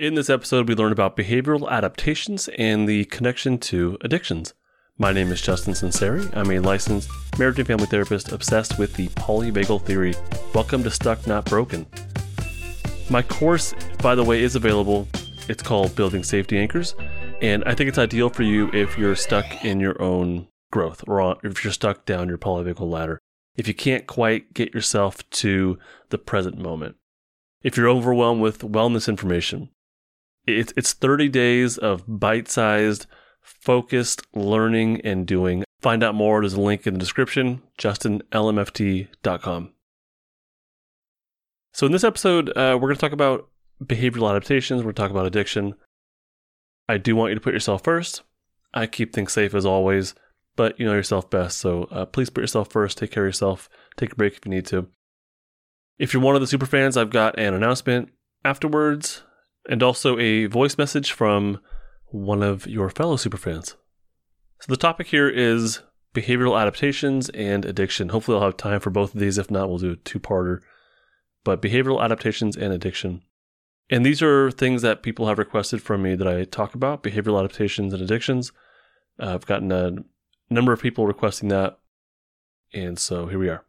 In this episode, we learn about behavioral adaptations and the connection to addictions. My name is Justin Sunseri. I'm a licensed marriage and family therapist obsessed with the polyvagal theory. Welcome to Stuck Not Broken. My course, by the way, is available. It's called Building Safety Anchors, and I think it's ideal for you if you're stuck in your own growth or if you're stuck down your polyvagal ladder. If you can't quite get yourself to the present moment. If you're overwhelmed with wellness information, it's it's 30 days of bite-sized, focused learning and doing. Find out more. There's a link in the description, justinlmft.com. So in this episode, uh, we're going to talk about behavioral adaptations. We're going to talk about addiction. I do want you to put yourself first. I keep things safe as always, but you know yourself best. So uh, please put yourself first. Take care of yourself. Take a break if you need to. If you're one of the super fans, I've got an announcement afterwards and also a voice message from one of your fellow superfans. So the topic here is behavioral adaptations and addiction. Hopefully, I'll have time for both of these. If not, we'll do a two-parter. But behavioral adaptations and addiction. And these are things that people have requested from me that I talk about behavioral adaptations and addictions. Uh, I've gotten a number of people requesting that. And so here we are.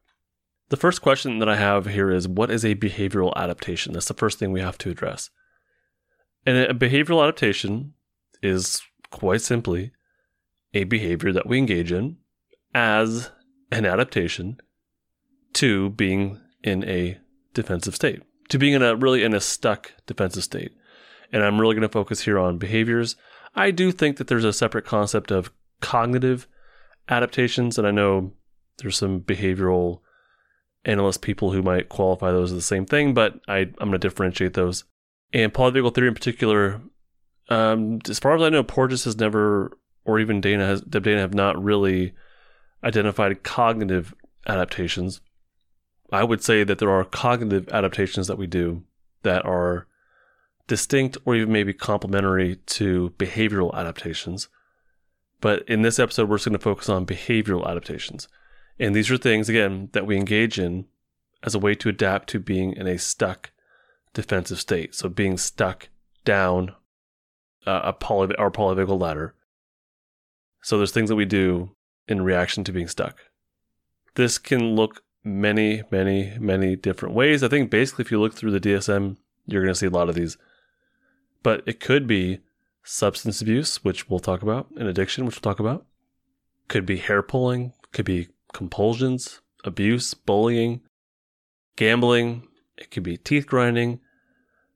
The first question that I have here is What is a behavioral adaptation? That's the first thing we have to address. And a behavioral adaptation is quite simply a behavior that we engage in as an adaptation to being in a defensive state, to being in a really in a stuck defensive state. And I'm really going to focus here on behaviors. I do think that there's a separate concept of cognitive adaptations, and I know there's some behavioral analyst people who might qualify those as the same thing, but I, I'm going to differentiate those. And polyvagal theory in particular, um, as far as I know, Porges has never, or even Dana has, Deb Dana have not really identified cognitive adaptations. I would say that there are cognitive adaptations that we do that are distinct or even maybe complementary to behavioral adaptations. But in this episode, we're just going to focus on behavioral adaptations. And these are things, again, that we engage in as a way to adapt to being in a stuck defensive state. So being stuck down uh, a poly- our polyvagal ladder. So there's things that we do in reaction to being stuck. This can look many, many, many different ways. I think basically, if you look through the DSM, you're going to see a lot of these. But it could be substance abuse, which we'll talk about, and addiction, which we'll talk about. Could be hair pulling, could be compulsions, abuse, bullying, gambling, it could be teeth grinding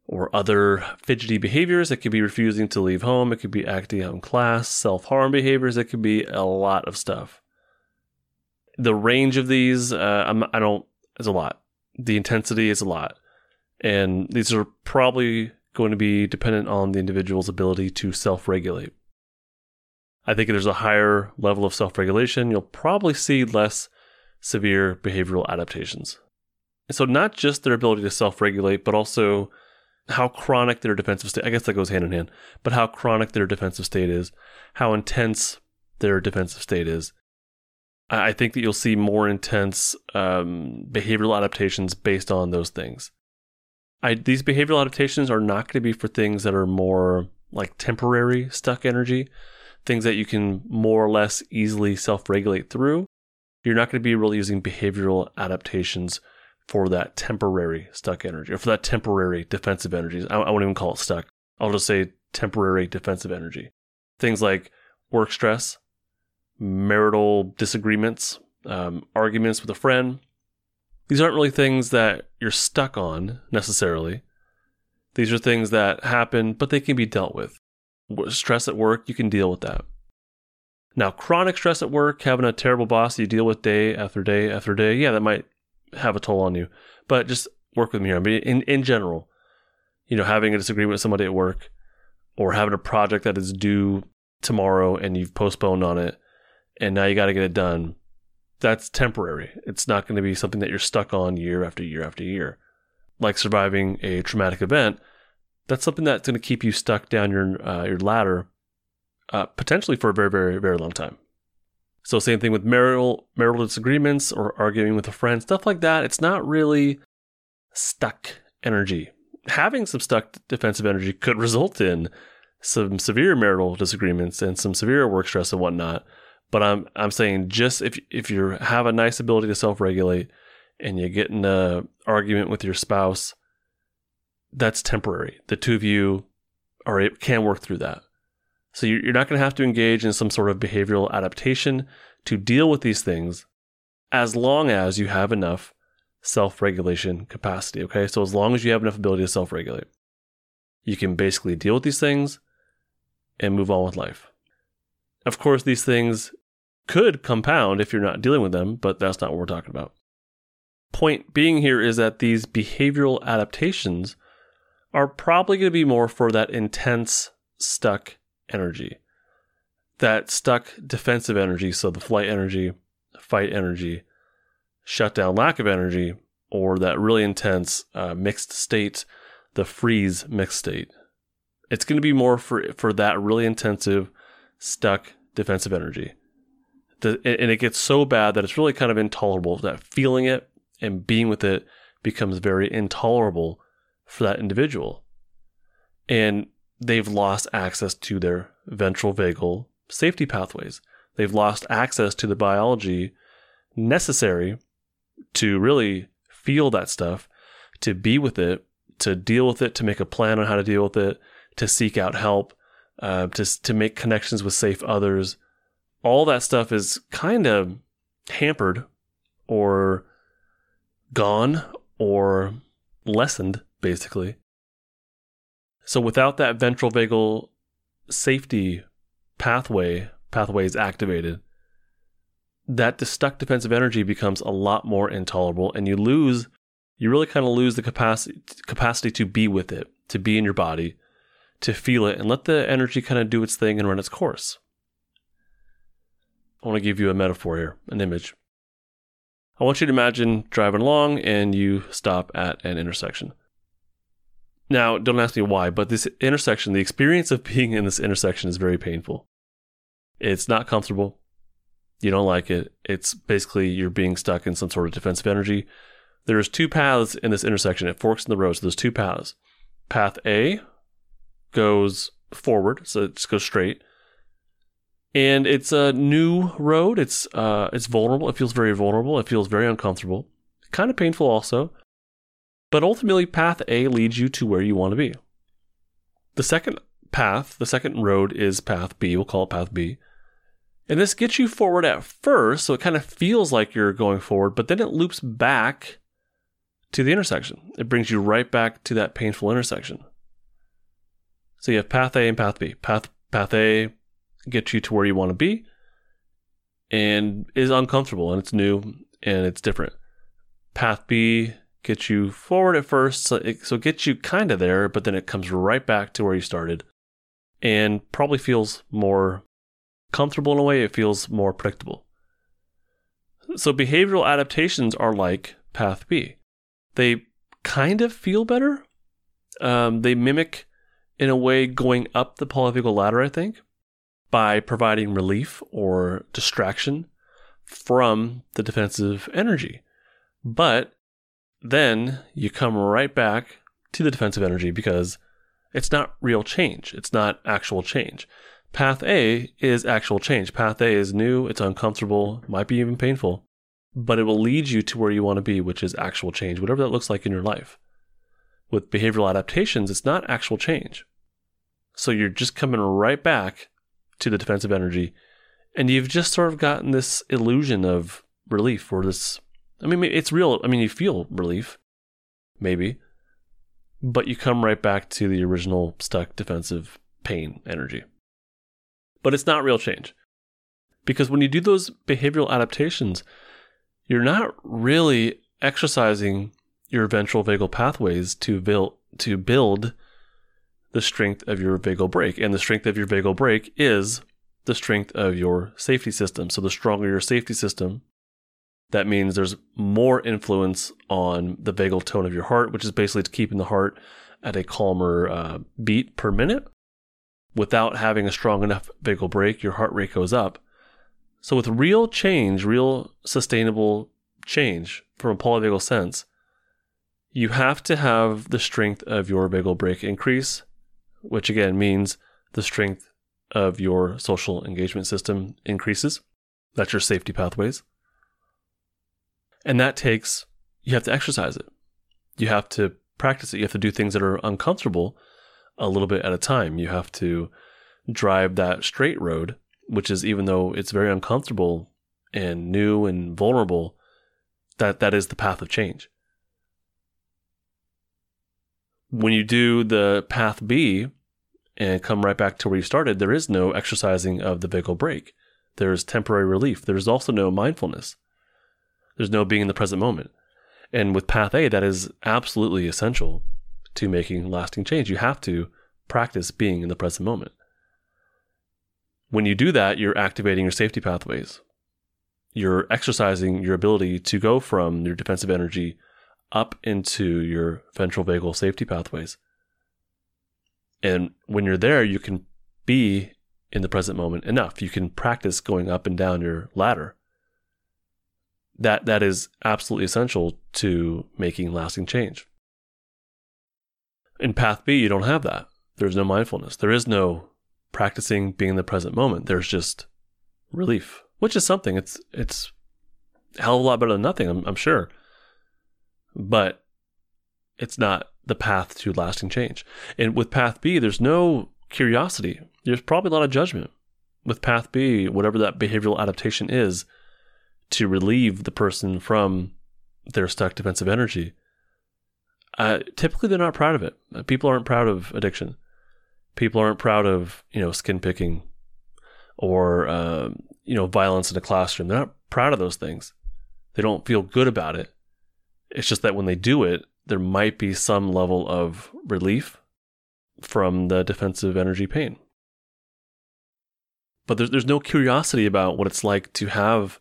or other fidgety behaviors. It could be refusing to leave home. It could be acting out in class, self harm behaviors. It could be a lot of stuff. The range of these, uh, I'm, I don't, is a lot. The intensity is a lot. And these are probably going to be dependent on the individual's ability to self regulate. I think if there's a higher level of self regulation, you'll probably see less severe behavioral adaptations. So not just their ability to self-regulate, but also how chronic their defensive state. I guess that goes hand in hand. But how chronic their defensive state is, how intense their defensive state is. I think that you'll see more intense um, behavioral adaptations based on those things. I, these behavioral adaptations are not going to be for things that are more like temporary stuck energy, things that you can more or less easily self regulate through. You're not going to be really using behavioral adaptations for that temporary stuck energy or for that temporary defensive energy. I, I won't even call it stuck. I'll just say temporary defensive energy. Things like work stress, marital disagreements, um, arguments with a friend. These aren't really things that you're stuck on necessarily. These are things that happen, but they can be dealt with. Stress at work, you can deal with that. Now, chronic stress at work, having a terrible boss you deal with day after day after day, yeah, that might have a toll on you. But just work with me here. I mean, in, in general, you know, having a disagreement with somebody at work or having a project that is due tomorrow and you've postponed on it and now you got to get it done. That's temporary. It's not going to be something that you're stuck on year after year after year. Like surviving a traumatic event, that's something that's going to keep you stuck down your uh, your ladder, uh, potentially for a very, very, very long time. So same thing with marital marital disagreements or arguing with a friend, stuff like that. It's not really stuck energy. having some stuck defensive energy could result in some severe marital disagreements and some severe work stress and whatnot. But I'm I'm saying just if if you have a nice ability to self regulate and you get in a argument with your spouse, that's temporary. The two of you are can work through that. So you're not going to have to engage in some sort of behavioral adaptation to deal with these things as long as you have enough self regulation capacity. Okay. So as long as you have enough ability to self regulate, you can basically deal with these things and move on with life. Of course, these things could compound if you're not dealing with them, but that's not what we're talking about. Point being here is that these behavioral adaptations are probably going to be more for that intense, stuck energy. That stuck defensive energy, so the flight energy, fight energy, shutdown lack of energy, or that really intense uh, mixed state, the freeze mixed state. It's going to be more for for that really intensive, stuck defensive energy. The, and it gets so bad that it's really kind of intolerable. That feeling it and being with it becomes very intolerable for that individual. And they've lost access to their ventral vagal safety pathways. They've lost access to the biology necessary to really feel that stuff, to be with it, to deal with it, to make a plan on how to deal with it, to seek out help, uh, to to make connections with safe others. All that stuff is kind of hampered, or gone, or lessened, basically. So without that ventral vagal safety pathway pathways activated, that stuck defensive energy becomes a lot more intolerable and you lose you really kind of lose the capacity capacity to be with it, to be in your body, to feel it and let the energy kind of do its thing and run its course. I want to give you a metaphor here, an image. I want you to imagine driving along and you stop at an intersection. Now, don't ask me why, but this intersection, the experience of being in this intersection is very painful. It's not comfortable. You don't like it. It's basically you're being stuck in some sort of defensive energy. There's two paths in this intersection. It forks in the road. So there's two paths. Path A goes forward, so it just goes straight. And it's a new road. It's uh, it's vulnerable. It feels very vulnerable. It feels very uncomfortable. Kind of painful also. But ultimately, path A leads you to where you want to be. The second path, the second road is path B. We'll call it path B. And this gets you forward at first, so it kind of feels like you're going forward, but then it loops back to the intersection. It brings you right back to that painful intersection. So you have path A and path B. Path path A gets you to where you want to be and is uncomfortable and it's new and it's different. Path B gets you forward at first, so it, so gets you kind of there, but then it comes right back to where you started and probably feels more comfortable in a way, it feels more predictable. So behavioral adaptations are like path B. They kind of feel better. Um, they mimic, in a way, going up the polyvagal ladder, I think, by providing relief or distraction from the defensive energy. But then you come right back to the defensive energy because it's not real change. It's not actual change. Path A is actual change. Path A is new, it's uncomfortable, might be even painful, but it will lead you to where you want to be, which is actual change, whatever that looks like in your life. With behavioral adaptations, it's not actual change. So you're just coming right back to the defensive energy, and you've just sort of gotten this illusion of relief or this. I mean, it's real. I mean, you feel relief, maybe, but you come right back to the original stuck defensive pain energy but it's not real change. Because when you do those behavioral adaptations, you're not really exercising your ventral vagal pathways to build to build the strength of your vagal brake. And the strength of your vagal brake is the strength of your safety system. So the stronger your safety system, that means there's more influence on the vagal tone of your heart, which is basically to keeping the heart at a calmer uh, beat per minute without having a strong enough vagal brake, your heart rate goes up. So, with real change, real sustainable change from a polyvagal sense, you have to have the strength of your vagal brake increase, which again means the strength of your social engagement system increases. That's your safety pathways. And that takes, you have to exercise it. You have to practice it. You have to do things that are uncomfortable a little bit at a time. You have to drive that straight road, which is even though it's very uncomfortable and new and vulnerable, that that is the path of change. When you do the path B and come right back to where you started, there is no exercising of the vagal brake. There's temporary relief. There's also no mindfulness. There's no being in the present moment. And with path A, that is absolutely essential to making lasting change. You have to practice being in the present moment. When you do that, you're activating your safety pathways. You're exercising your ability to go from your defensive energy up into your ventral vagal safety pathways. And when you're there, you can be in the present moment enough. You can practice going up and down your ladder. That that is absolutely essential to making lasting change. In path B, you don't have that. There's no mindfulness. There is no practicing being in the present moment. There's just relief, which is something. It's it's a hell of a lot better than nothing, I'm, I'm sure. But it's not the path to lasting change. And with path B, there's no curiosity. There's probably a lot of judgment. With path B, whatever that behavioral adaptation is to relieve the person from their stuck defensive energy, uh, typically they're not proud of it. People aren't proud of addiction. People aren't proud of, you know, skin picking or, uh, you know, violence in a classroom. They're not proud of those things. They don't feel good about it. It's just that when they do it, there might be some level of relief from the defensive energy pain. But there's, there's no curiosity about what it's like to have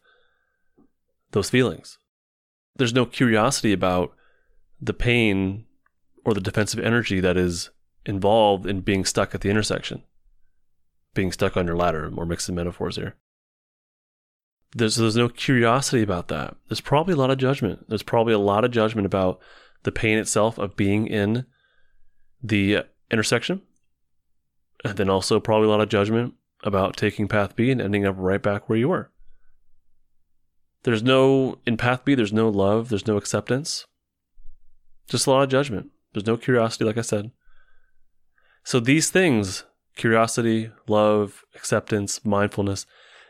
those feelings. There's no curiosity about the pain or the defensive energy that is involved in being stuck at the intersection, being stuck on your ladder, more mixing metaphors here. There's, there's no curiosity about that. There's probably a lot of judgment. There's probably a lot of judgment about the pain itself of being in the intersection. And then also probably a lot of judgment about taking path B and ending up right back where you were. There's no, in path B, there's no love, there's no acceptance, just a lot of judgment. There's no curiosity, like I said. So these things, curiosity, love, acceptance, mindfulness,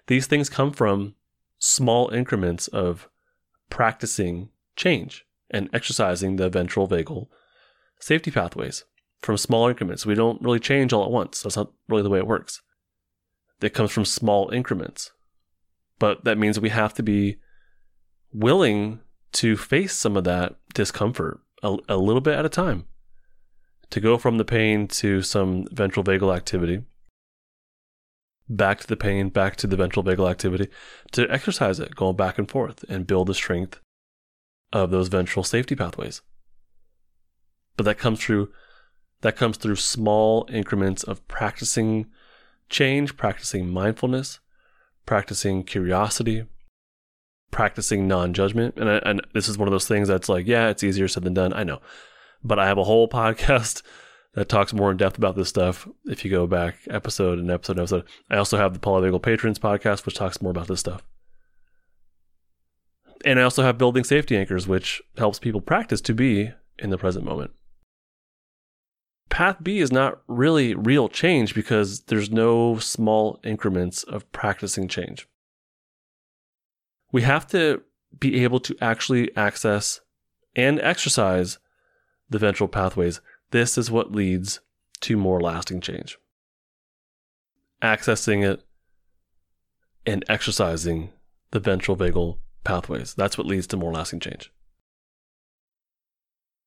these things come from small increments of practicing change and exercising the ventral vagal safety pathways from small increments. We don't really change all at once. That's not really the way it works. It comes from small increments. But that means we have to be willing to face some of that discomfort a, a little bit at a time. To go from the pain to some ventral vagal activity, back to the pain, back to the ventral vagal activity, to exercise it, going back and forth and build the strength of those ventral safety pathways. But that comes through that comes through small increments of practicing change, practicing mindfulness, practicing curiosity, practicing non-judgment. And, I, and this is one of those things that's like, yeah, it's easier said than done. I know, but I have a whole podcast that talks more in depth about this stuff. If you go back episode and episode and episode, I also have the Polyvagal Patrons podcast, which talks more about this stuff. And I also have Building Safety Anchors, which helps people practice to be in the present moment. Path B is not really real change because there's no small increments of practicing change. We have to be able to actually access and exercise the ventral pathways. This is what leads to more lasting change. Accessing it and exercising the ventral vagal pathways. That's what leads to more lasting change.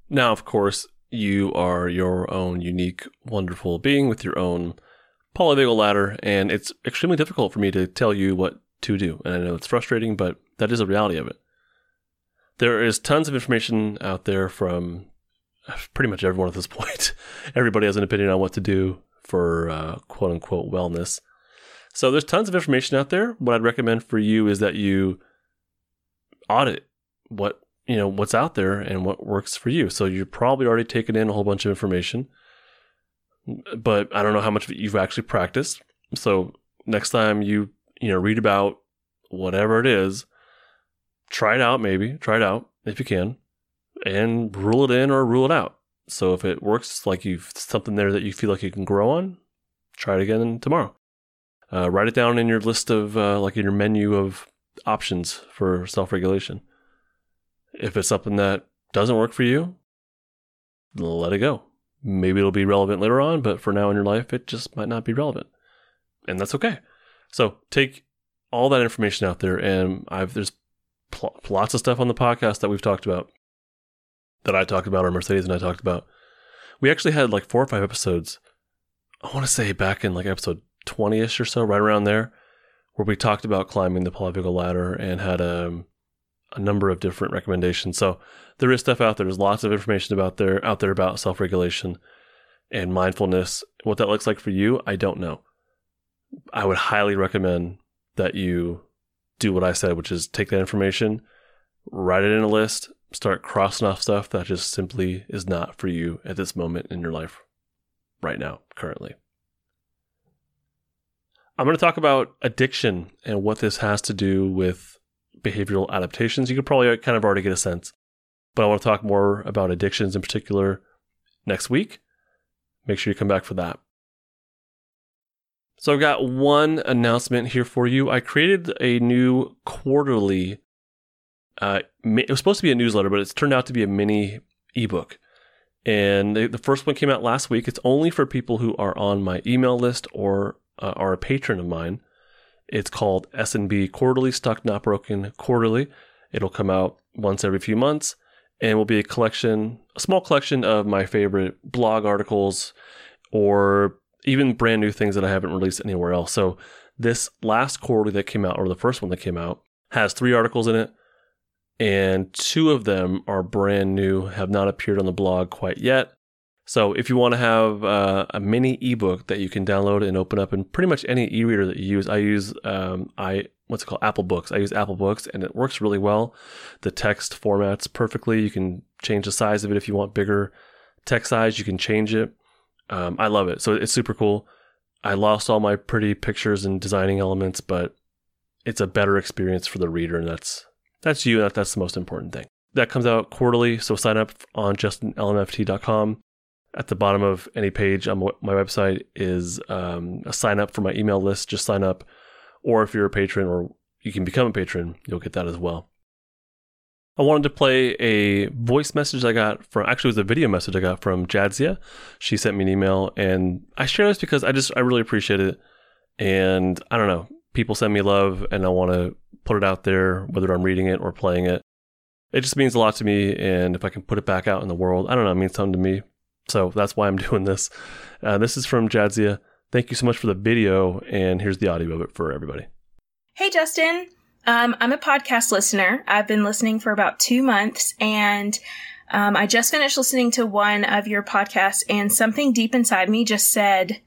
Now, of course, you are your own unique, wonderful being with your own polyvagal ladder, and it's extremely difficult for me to tell you what to do. And I know it's frustrating, but that is a reality of it. There is tons of information out there from pretty much everyone at this point. Everybody has an opinion on what to do for uh, quote unquote wellness. So there's tons of information out there. What I'd recommend for you is that you audit what you know, what's out there and what works for you. So you're probably already taken in a whole bunch of information, but I don't know how much of it you've actually practiced. So next time you, you know, read about whatever it is, try it out maybe, try it out if you can and rule it in or rule it out. So if it works like you've something there that you feel like you can grow on, try it again tomorrow. Uh, write it down in your list of uh, like in your menu of options for self-regulation. If it's something that doesn't work for you, let it go. Maybe it'll be relevant later on, but for now in your life, it just might not be relevant, and that's okay. So take all that information out there, and I've there's pl- lots of stuff on the podcast that we've talked about that I talked about or Mercedes and I talked about. We actually had like four or five episodes. I want to say back in like episode 20 ish or so, right around there, where we talked about climbing the polyvagal ladder and had um, a number of different recommendations. So there is stuff out there. There's lots of information about there out there about self regulation and mindfulness. What that looks like for you, I don't know. I would highly recommend that you do what I said, which is take that information, write it in a list, start crossing off stuff that just simply is not for you at this moment in your life right now, currently. I'm going to talk about addiction and what this has to do with behavioral adaptations. You could probably uh, kind of already get a sense, but I want to talk more about addictions in particular next week. Make sure you come back for that. So I've got one announcement here for you. I created a new quarterly uh, it was supposed to be a newsletter, but it's turned out to be a mini ebook. And the, the first one came out last week. It's only for people who are on my email list or uh, are a patron of mine. It's called S&B Quarterly, Stuck Not Broken Quarterly. It'll come out once every few months and will be a collection, a small collection of my favorite blog articles or even brand new things that I haven't released anywhere else. So this last quarterly that came out, or the first one that came out, has three articles in it and two of them are brand new, have not appeared on the blog quite yet. So if you want to have uh, a mini ebook that you can download and open up in pretty much any e-reader that you use, I use um, I what's it called Apple Books. I use Apple Books and it works really well. The text formats perfectly. You can change the size of it if you want bigger text size. You can change it. Um, I love it. So it's super cool. I lost all my pretty pictures and designing elements, but it's a better experience for the reader, and that's that's you. That, that's the most important thing. That comes out quarterly. So sign up on justinlmft.com. At the bottom of any page on my website is um, a sign up for my email list. Just sign up. Or if you're a patron or you can become a patron, you'll get that as well. I wanted to play a voice message I got from actually it was a video message I got from Jadzia. She sent me an email and I share this because I just I really appreciate it. And I don't know, people send me love and I want to put it out there, whether I'm reading it or playing it. It just means a lot to me. And if I can put it back out in the world, I don't know, it means something to me. So that's why I'm doing this. Uh, this is from Jadzia. Thank you so much for the video. And here's the audio of it for everybody. Hey, Justin. Um, I'm a podcast listener. I've been listening for about two months and um, I just finished listening to one of your podcasts and something deep inside me just said,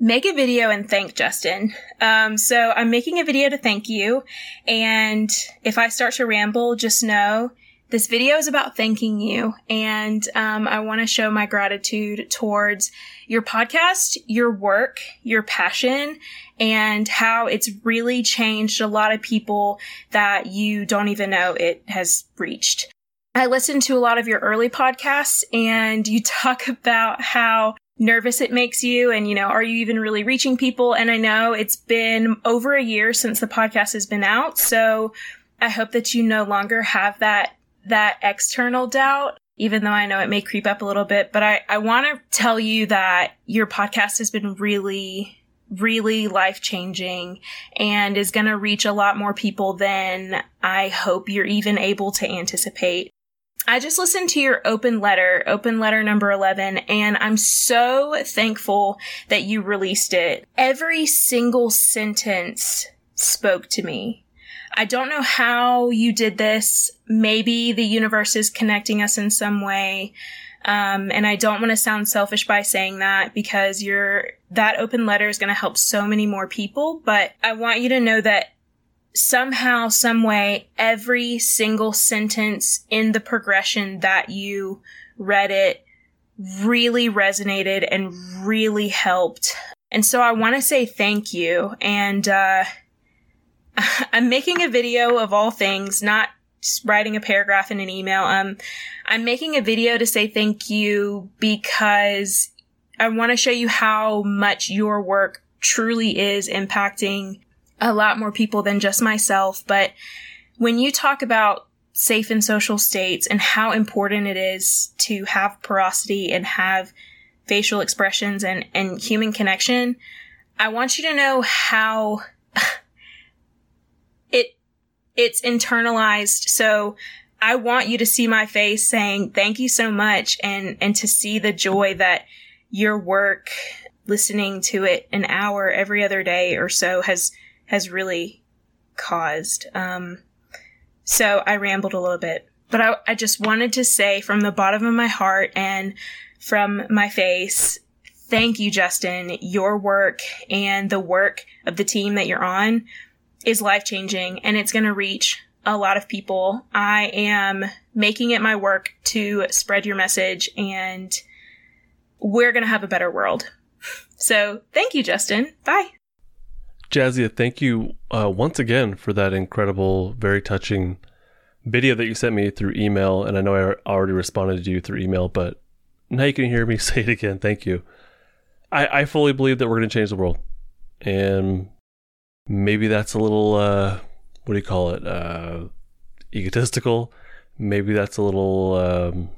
make a video and thank Justin. Um, so I'm making a video to thank you. And if I start to ramble, just know this video is about thanking you. And um, I want to show my gratitude towards your podcast, your work, your passion, and how it's really changed a lot of people that you don't even know it has reached. I listened to a lot of your early podcasts and you talk about how nervous it makes you and you know are you even really reaching people and i know it's been over a year since the podcast has been out so i hope that you no longer have that that external doubt even though i know it may creep up a little bit but i i want to tell you that your podcast has been really really life changing and is going to reach a lot more people than i hope you're even able to anticipate I just listened to your open letter, open letter number 11, and I'm so thankful that you released it. Every single sentence spoke to me. I don't know how you did this. Maybe the universe is connecting us in some way. Um, and I don't want to sound selfish by saying that because you're, that open letter is going to help so many more people. But I want you to know that somehow, some way, every single sentence in the progression that you read it really resonated and really helped. And so I want to say thank you. And, uh, I'm making a video of all things, not just writing a paragraph in an email. Um, I'm making a video to say thank you because I want to show you how much your work truly is impacting a lot more people than just myself. But when you talk about safe and social states and how important it is to have prosody and have facial expressions and, and human connection, I want you to know how it's internalized. So I want you to see my face saying thank you so much and, and to see the joy that your work listening to it an hour every other day or so has has really caused. Um, so I rambled a little bit, but I, I just wanted to say from the bottom of my heart and from my face, thank you, Justin. Your work and the work of the team that you're on is life changing and it's going to reach a lot of people. I am making it my work to spread your message and we're going to have a better world. So thank you, Justin. Bye. Jadzia, thank you uh, once again for that incredible, very touching video that you sent me through email. And I know I already responded to you through email, but now you can hear me say it again. Thank you. I, I fully believe that we're going to change the world. And maybe that's a little, uh, what do you call it? Uh, egotistical. Maybe that's a little, um,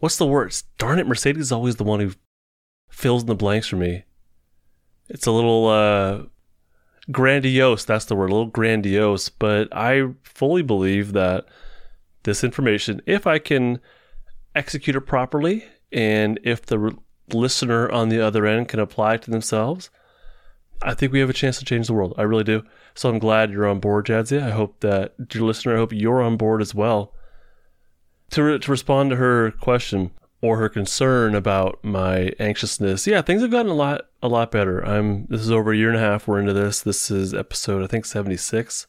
what's the word? Darn it, Mercedes is always the one who fills in the blanks for me. It's a little, uh, grandiose. That's the word, a little grandiose. But I fully believe that this information, if I can execute it properly, and if the re- listener on the other end can apply it to themselves, I think we have a chance to change the world. I really do. So I'm glad you're on board, Jadzia. I hope that, dear listener, I hope you're on board as well. To, re- to respond to her question, or her concern about my anxiousness. Yeah, things have gotten a lot a lot better. I'm this is over a year and a half we're into this. This is episode I think 76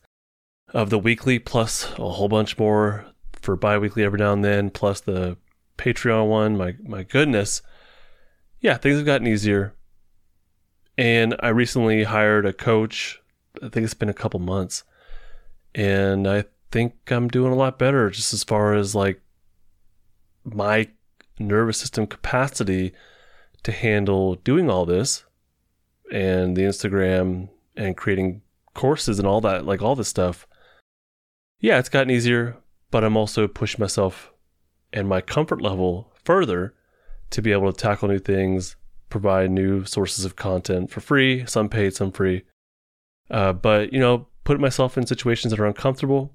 of the weekly plus a whole bunch more for bi-weekly every now and then plus the Patreon one. My my goodness. Yeah, things have gotten easier. And I recently hired a coach. I think it's been a couple months. And I think I'm doing a lot better just as far as like my nervous system capacity to handle doing all this and the Instagram and creating courses and all that, like all this stuff. Yeah, it's gotten easier, but I'm also pushing myself and my comfort level further to be able to tackle new things, provide new sources of content for free, some paid, some free. Uh, but, you know, put myself in situations that are uncomfortable.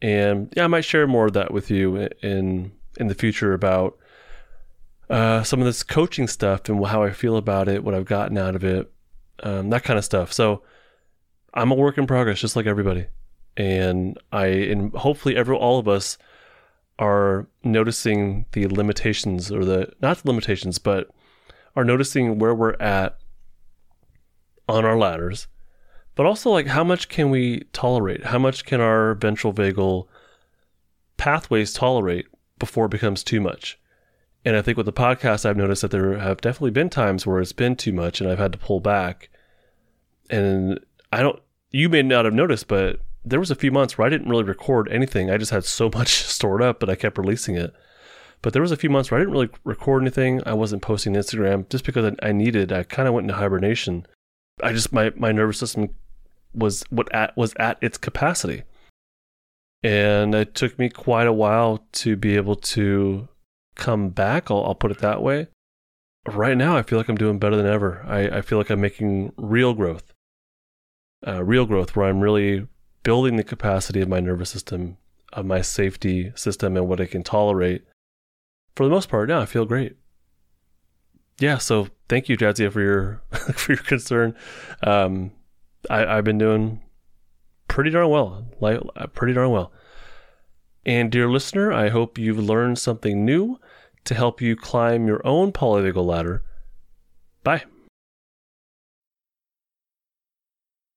And yeah, I might share more of that with you in in the future about uh, some of this coaching stuff and how I feel about it, what I've gotten out of it, um, that kind of stuff. So I'm a work in progress, just like everybody, and I and hopefully every all of us are noticing the limitations or the not the limitations, but are noticing where we're at on our ladders, but also like how much can we tolerate? How much can our ventral vagal pathways tolerate before it becomes too much? And I think with the podcast, I've noticed that there have definitely been times where it's been too much and I've had to pull back. And I don't, you may not have noticed, but there was a few months where I didn't really record anything. I just had so much stored up, but I kept releasing it. But there was a few months where I didn't really record anything. I wasn't posting Instagram just because I, needed. I kind of went into hibernation. I just my my nervous system was what at was at its capacity, and it took me quite a while to be able to come back. I'll, I'll put it that way. Right now, I feel like I'm doing better than ever. I, I feel like I'm making real growth, uh, real growth where I'm really building the capacity of my nervous system, of my safety system, and what it can tolerate. For the most part, now I feel great. Yeah, so thank you, Jadzia, for your for your concern. Um, I, I've been doing pretty darn well, like pretty darn well. And dear listener, I hope you've learned something new to help you climb your own polyvagal ladder. Bye.